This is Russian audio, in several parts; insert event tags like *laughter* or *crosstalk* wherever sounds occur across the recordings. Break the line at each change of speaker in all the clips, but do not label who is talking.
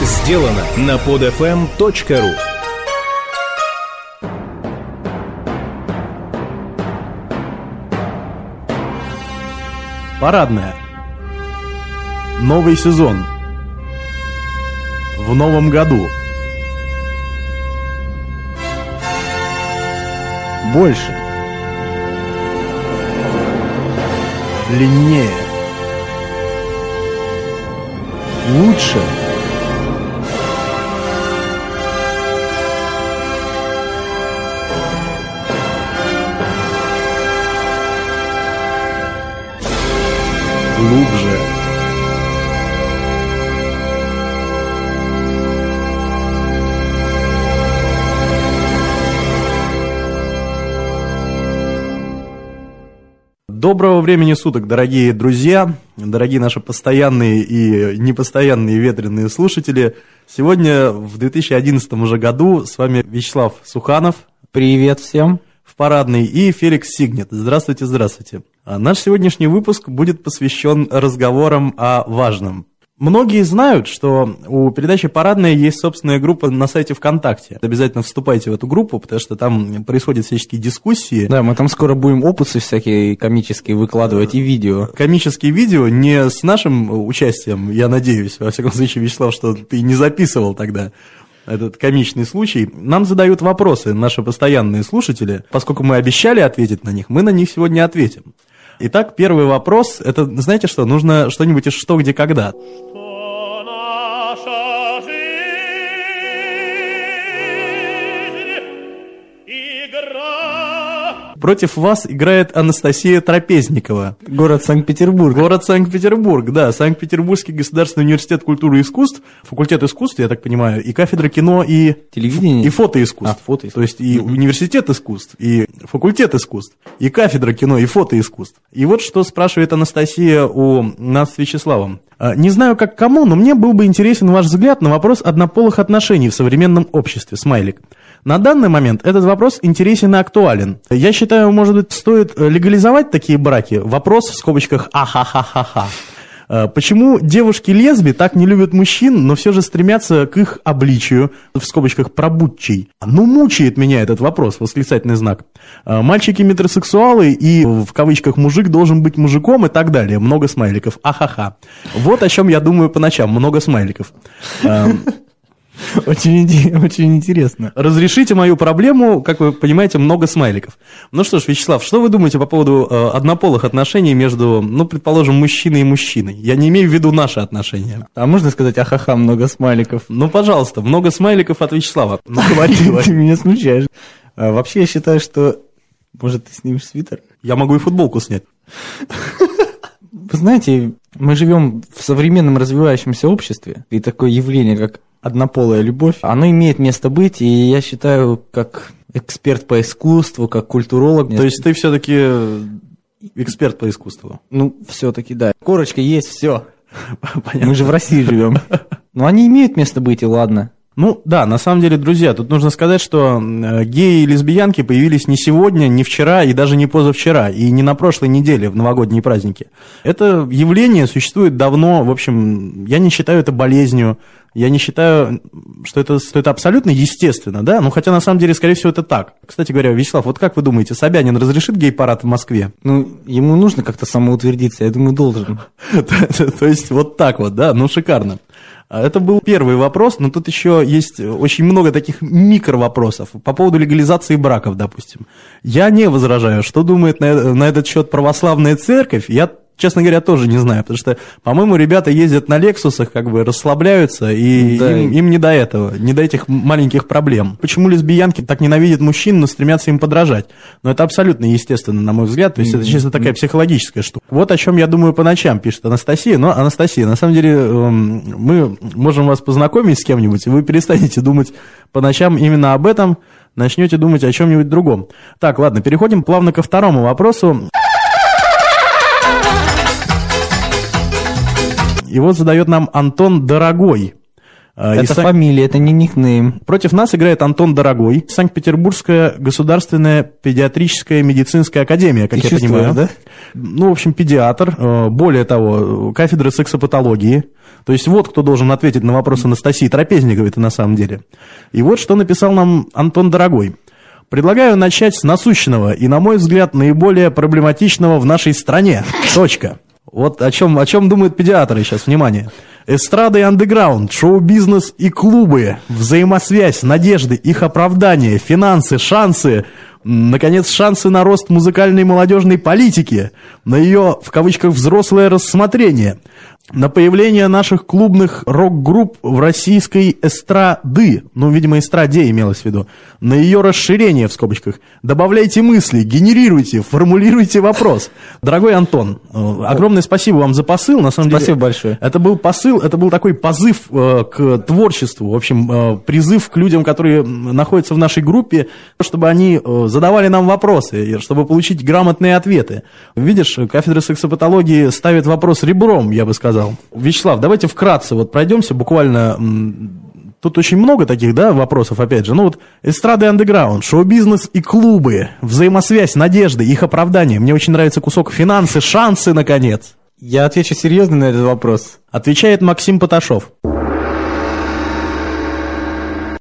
сделано на podfm.ru
Парадная. Новый сезон. В новом году. Больше. Длиннее. Лучше. Глубже. Доброго времени суток, дорогие друзья, дорогие наши постоянные и непостоянные ветреные слушатели. Сегодня в 2011 уже году с вами Вячеслав Суханов.
Привет всем.
Парадный и Феликс Сигнет. Здравствуйте, здравствуйте. А наш сегодняшний выпуск будет посвящен разговорам о важном. Многие знают, что у передачи «Парадная» есть собственная группа на сайте ВКонтакте. Обязательно вступайте в эту группу, потому что там происходят всяческие дискуссии.
Да, мы там скоро будем опусы всякие комические выкладывать и видео.
Комические видео не с нашим участием, я надеюсь, во всяком случае, Вячеслав, что ты не записывал тогда этот комичный случай. Нам задают вопросы наши постоянные слушатели. Поскольку мы обещали ответить на них, мы на них сегодня ответим. Итак, первый вопрос, это, знаете что, нужно что-нибудь из «Что, где, когда». Против вас играет Анастасия Трапезникова.
Город Санкт-Петербург.
Город Санкт-Петербург, да, Санкт-Петербургский государственный университет культуры и искусств, факультет искусств, я так понимаю, и кафедра кино и...
Телевидение?
И фотоискусств.
А, фотоискусств.
То есть и университет искусств, и факультет искусств, и кафедра кино и фотоискусств. И вот что спрашивает Анастасия у нас с Вячеславом. А, Не знаю, как кому, но мне был бы интересен ваш взгляд на вопрос однополых отношений в современном обществе. Смайлик. На данный момент этот вопрос интересен и актуален. Я считаю, может быть, стоит э, легализовать такие браки? Вопрос в скобочках «ахахахаха». Э, Почему девушки-лесби так не любят мужчин, но все же стремятся к их обличию, в скобочках пробудчий? Ну, мучает меня этот вопрос, восклицательный знак. Э, Мальчики метросексуалы и, в кавычках, мужик должен быть мужиком и так далее. Много смайликов. Ахаха. Вот о чем я думаю по ночам. Много смайликов. *laughs*
Очень, интересно.
Разрешите мою проблему, как вы понимаете, много смайликов. Ну что ж, Вячеслав, что вы думаете по поводу э, однополых отношений между, ну, предположим, мужчиной и мужчиной? Я не имею в виду наши отношения.
А можно сказать ахаха, много смайликов?
Ну, пожалуйста, много смайликов от Вячеслава. *laughs* Ну, говори,
Ты меня смущаешь. А, Вообще, я считаю, что... Может, ты снимешь свитер?
Я могу и футболку снять.
Вы знаете, мы живем в современном развивающемся обществе, и такое явление, как однополая любовь, оно имеет место быть, и я считаю, как эксперт по искусству, как культуролог...
То есть ты все-таки эксперт по искусству.
Ну, все-таки да. Корочка есть, все. *laughs*
Понятно.
Мы же в России живем. Но они имеют место быть, и ладно.
Ну да, на самом деле, друзья, тут нужно сказать, что э, геи и лесбиянки появились не сегодня, не вчера и даже не позавчера, и не на прошлой неделе в новогодние праздники. Это явление существует давно, в общем, я не считаю это болезнью, я не считаю, что это, что это абсолютно естественно, да, ну хотя на самом деле, скорее всего, это так. Кстати говоря, Вячеслав, вот как вы думаете, Собянин разрешит гей-парад в Москве?
Ну, ему нужно как-то самоутвердиться, я думаю, должен. *laughs*
То есть вот так вот, да, ну шикарно. А Это был первый вопрос, но тут еще есть очень много таких микровопросов по поводу легализации браков, допустим. Я не возражаю, что думает на, на этот счет православная церковь, я честно говоря, тоже не знаю, потому что, по-моему, ребята ездят на Лексусах, как бы расслабляются, и
Да.
им, им не до этого, не до этих маленьких проблем. Почему лесбиянки так ненавидят мужчин, но стремятся им подражать? Но это абсолютно естественно, на мой взгляд, то есть это чисто такая психологическая штука. Вот о чем я думаю по ночам, пишет Анастасия. Но, Анастасия, на самом деле, эм, мы можем вас познакомить с кем-нибудь, и вы перестанете думать по ночам именно об этом, начнете думать о чем-нибудь другом. Так, ладно, переходим плавно ко второму вопросу. Его задает нам Антон Дорогой. И
Это
Сан-
фамилия, это не никнейм.
Против нас играет Антон Дорогой, Санкт-Петербургская государственная педиатрическая медицинская академия, как
Ты
я понимаю.
да?
Ну, в общем, педиатр, э, более того, кафедра сексопатологии. То есть вот кто должен ответить на вопрос Анастасии Трапезниковой это на самом деле. И вот что написал нам Антон Дорогой. Предлагаю начать с насущного и, на мой взгляд, наиболее проблематичного в нашей стране. Точка. Вот о чем, о чем думают педиатры сейчас, внимание. Эстрада и андеграунд, шоу-бизнес и клубы, взаимосвязь, надежды, их оправдание, финансы, шансы, наконец, шансы на рост музыкальной молодежной политики, на ее, в кавычках, взрослое рассмотрение, на появление наших клубных рок-групп в российской эстрады, ну, видимо, эстраде имелось в виду, на ее расширение, в скобочках. Добавляйте мысли, генерируйте, формулируйте вопрос. Дорогой Антон, э, огромное спасибо вам за посыл, на самом деле.
Спасибо большое.
Это был посыл, это был такой позыв э, к творчеству, в общем, э, призыв к людям, которые находятся в нашей группе, чтобы они э, задавали нам вопросы, чтобы получить грамотные ответы. Видишь, кафедра сексопатологии ставит вопрос ребром, я бы сказал. Вячеслав, давайте вкратце вот пройдемся буквально... Тут очень много таких, да, вопросов, опять же. Ну вот, эстрады и андеграунд, шоу-бизнес и клубы, взаимосвязь, надежды, их оправдание. Мне очень нравится кусок финансы, шансы, наконец.
Я отвечу серьезно на этот вопрос.
Отвечает Максим Поташов.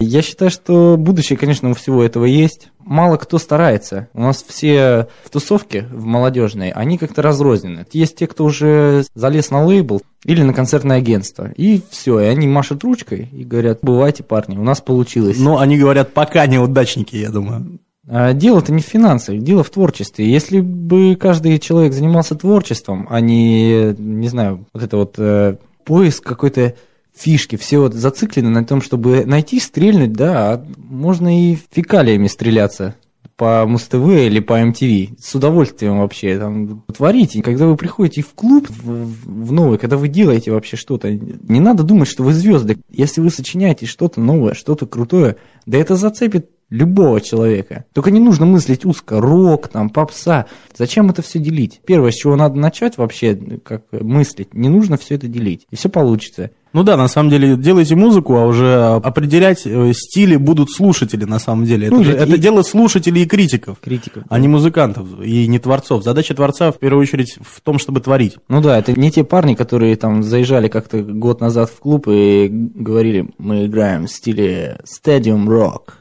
Я считаю, что будущее, конечно, у всего этого есть. Мало кто старается. У нас все в тусовке, в молодежной, они как-то разрознены. Есть те, кто уже залез на лейбл или на концертное агентство. И все, и они машут ручкой и говорят, бывайте, парни, у нас получилось.
Ну, они говорят, пока неудачники, я думаю.
А Дело-то не в финансах, дело в творчестве. Если бы каждый человек занимался творчеством, а не, не знаю, вот это вот э, поиск какой-то фишки, все вот зациклены на том, чтобы найти, стрельнуть, да, а можно и фекалиями стреляться по Муз-ТВ или по MTV. С удовольствием вообще там творите. Когда вы приходите в клуб, в, в новый, когда вы делаете вообще что-то, не надо думать, что вы звезды. Если вы сочиняете что-то новое, что-то крутое, да это зацепит любого человека. Только не нужно мыслить узко, рок, там, попса. Зачем это все делить? Первое, с чего надо начать вообще, как мыслить, не нужно все это делить. И все получится.
Ну да, на самом деле, делайте музыку, а уже определять э, стили будут слушатели, на самом деле. Это,
Ну,
же-
и-
это дело слушателей и критиков,
Критика.
а не музыкантов и не творцов. Задача творца, в первую очередь, в том, чтобы творить.
Ну да, это не те парни, которые там заезжали как-то год назад в клуб и говорили, мы играем в стиле Stadium Rock.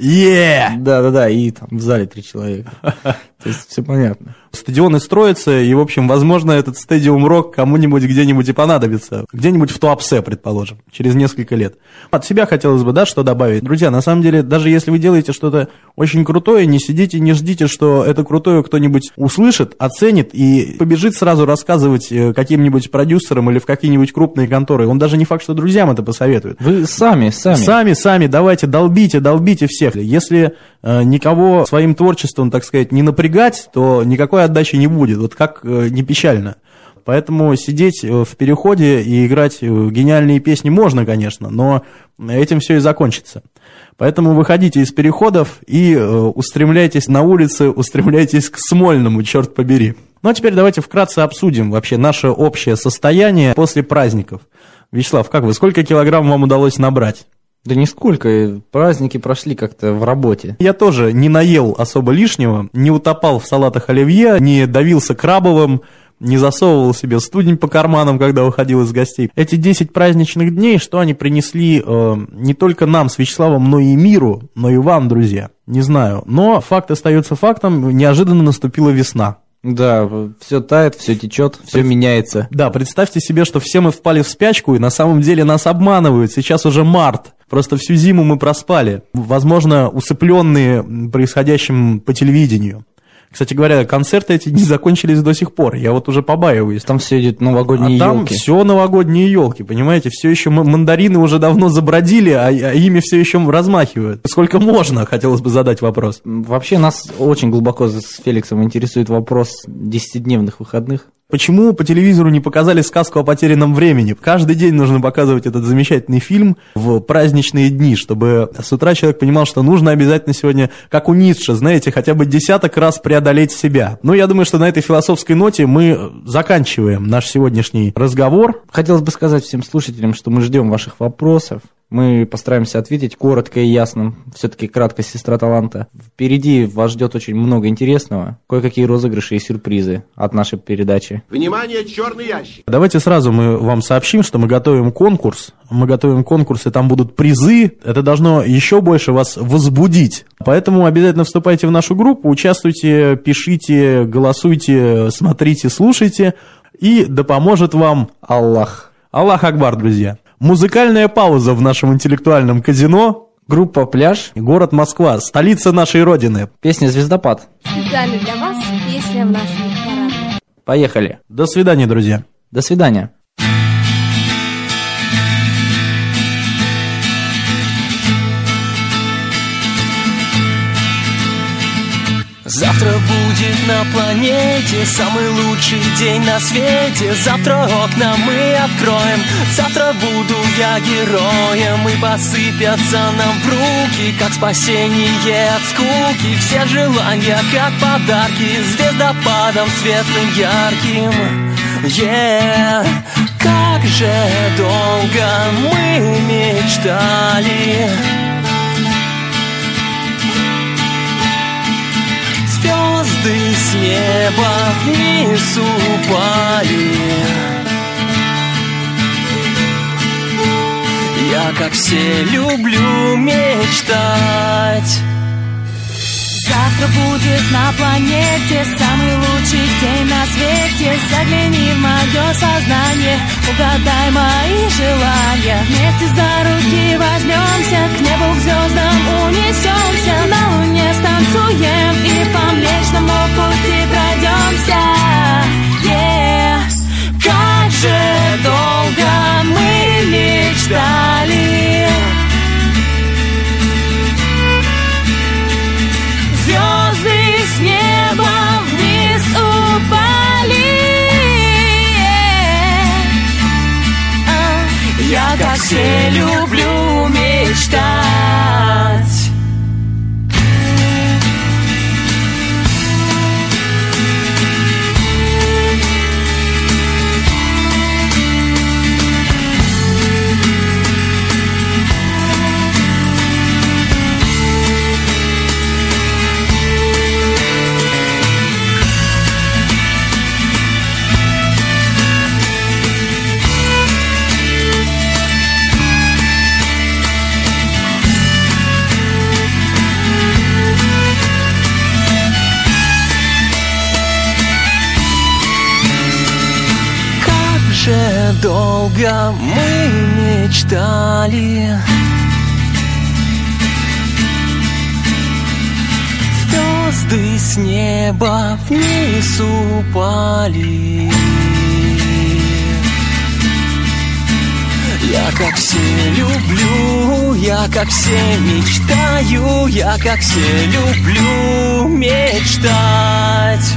Е
Да-да-да, и там в зале три человека. То есть все понятно.
Стадионы строятся, и, в общем, возможно, этот стадиум рок кому-нибудь где-нибудь и понадобится. Где-нибудь в Туапсе, предположим, через несколько лет. От себя хотелось бы, да, что добавить. Друзья, на самом деле, даже если вы делаете что-то очень крутое, не сидите, не ждите, что это крутое кто-нибудь услышит, оценит и побежит сразу рассказывать э, каким-нибудь продюсерам или в какие-нибудь крупные конторы. Он даже не факт, что друзьям это посоветует.
Вы сами, сами.
Сами, сами, давайте, долбите, долбите всех. Если э, никого своим творчеством, так сказать, не напрягать, то никакой отдачи не будет. Вот как э, не печально. Поэтому сидеть э, в переходе и играть э, гениальные песни можно, конечно, но этим все и закончится. Поэтому выходите из переходов и устремляйтесь на улицы, *laughs* устремляйтесь к Смольному, черт побери. Ну а теперь давайте вкратце обсудим вообще наше общее состояние после праздников. Вячеслав, как вы, сколько килограмм вам удалось набрать?
Да нисколько, праздники прошли как-то в работе.
Я тоже не наел особо лишнего, не утопал в салатах оливье, не давился крабовым, не засовывал себе студень по карманам, когда выходил из гостей. Эти 10 праздничных дней, что они принесли э, не только нам с Вячеславом, но и миру, но и вам, друзья, не знаю. Но факт остается фактом, неожиданно наступила весна.
Да, все тает, все течет, все меняется.
Да, представьте себе, что все мы впали в спячку, и на самом деле нас обманывают. Сейчас уже март. Просто всю зиму мы проспали. Возможно, усыпленные происходящим по телевидению. Кстати говоря, концерты эти не закончились до сих пор. Я вот уже побаиваюсь.
Там все идет новогодние
а там
елки.
все новогодние елки, понимаете? Все еще мандарины уже давно забродили, а, а ими все еще размахивают. Сколько можно, хотелось бы задать вопрос.
Вообще нас очень глубоко с Феликсом интересует вопрос десятидневных выходных.
Почему по телевизору не показали сказку о потерянном времени? Каждый день нужно показывать этот замечательный фильм в праздничные дни, чтобы с утра человек понимал, что нужно обязательно сегодня, как у Ницше, знаете, хотя бы десяток раз преодолеть себя. Ну, я думаю, что на этой философской ноте мы заканчиваем наш сегодняшний разговор.
Хотелось бы сказать всем слушателям, что мы ждем ваших вопросов. Мы постараемся ответить коротко и ясно. Все-таки краткость сестра таланта. Впереди вас ждет очень много интересного. Кое-какие розыгрыши и сюрпризы от нашей передачи.
Внимание, черный ящик.
Давайте сразу мы вам сообщим, что мы готовим конкурс. Мы готовим конкурс, и там будут призы. Это должно еще больше вас возбудить. Поэтому обязательно вступайте в нашу группу, участвуйте, пишите, голосуйте, смотрите, слушайте. И да поможет вам
Аллах.
Аллах Акбар, друзья. Музыкальная пауза в нашем интеллектуальном казино.
Группа «Пляж».
Город Москва, столица нашей Родины.
Песня «Звездопад».
Специально для вас песня в нашем параде.
Поехали.
До свидания, друзья.
До свидания.
Завтра будет на планете самый лучший день на свете. Завтра окна мы откроем. Завтра буду я героем. И посыпятся нам в руки Как спасение от скуки. Все желания как подарки Звездопадом светлым ярким. Yeah. Как же долго мы мечтали с неба вниз упали Я, как все, люблю мечтать.
Завтра будет на планете самый лучший день на свете. Загляни в мое сознание, угадай мои желания. Вместе за руки возьмемся, к небу, Я, как все, люблю мечтать.
Долго мы мечтали Звезды с неба вниз упали Я как все люблю, я как все мечтаю, я как все люблю мечтать.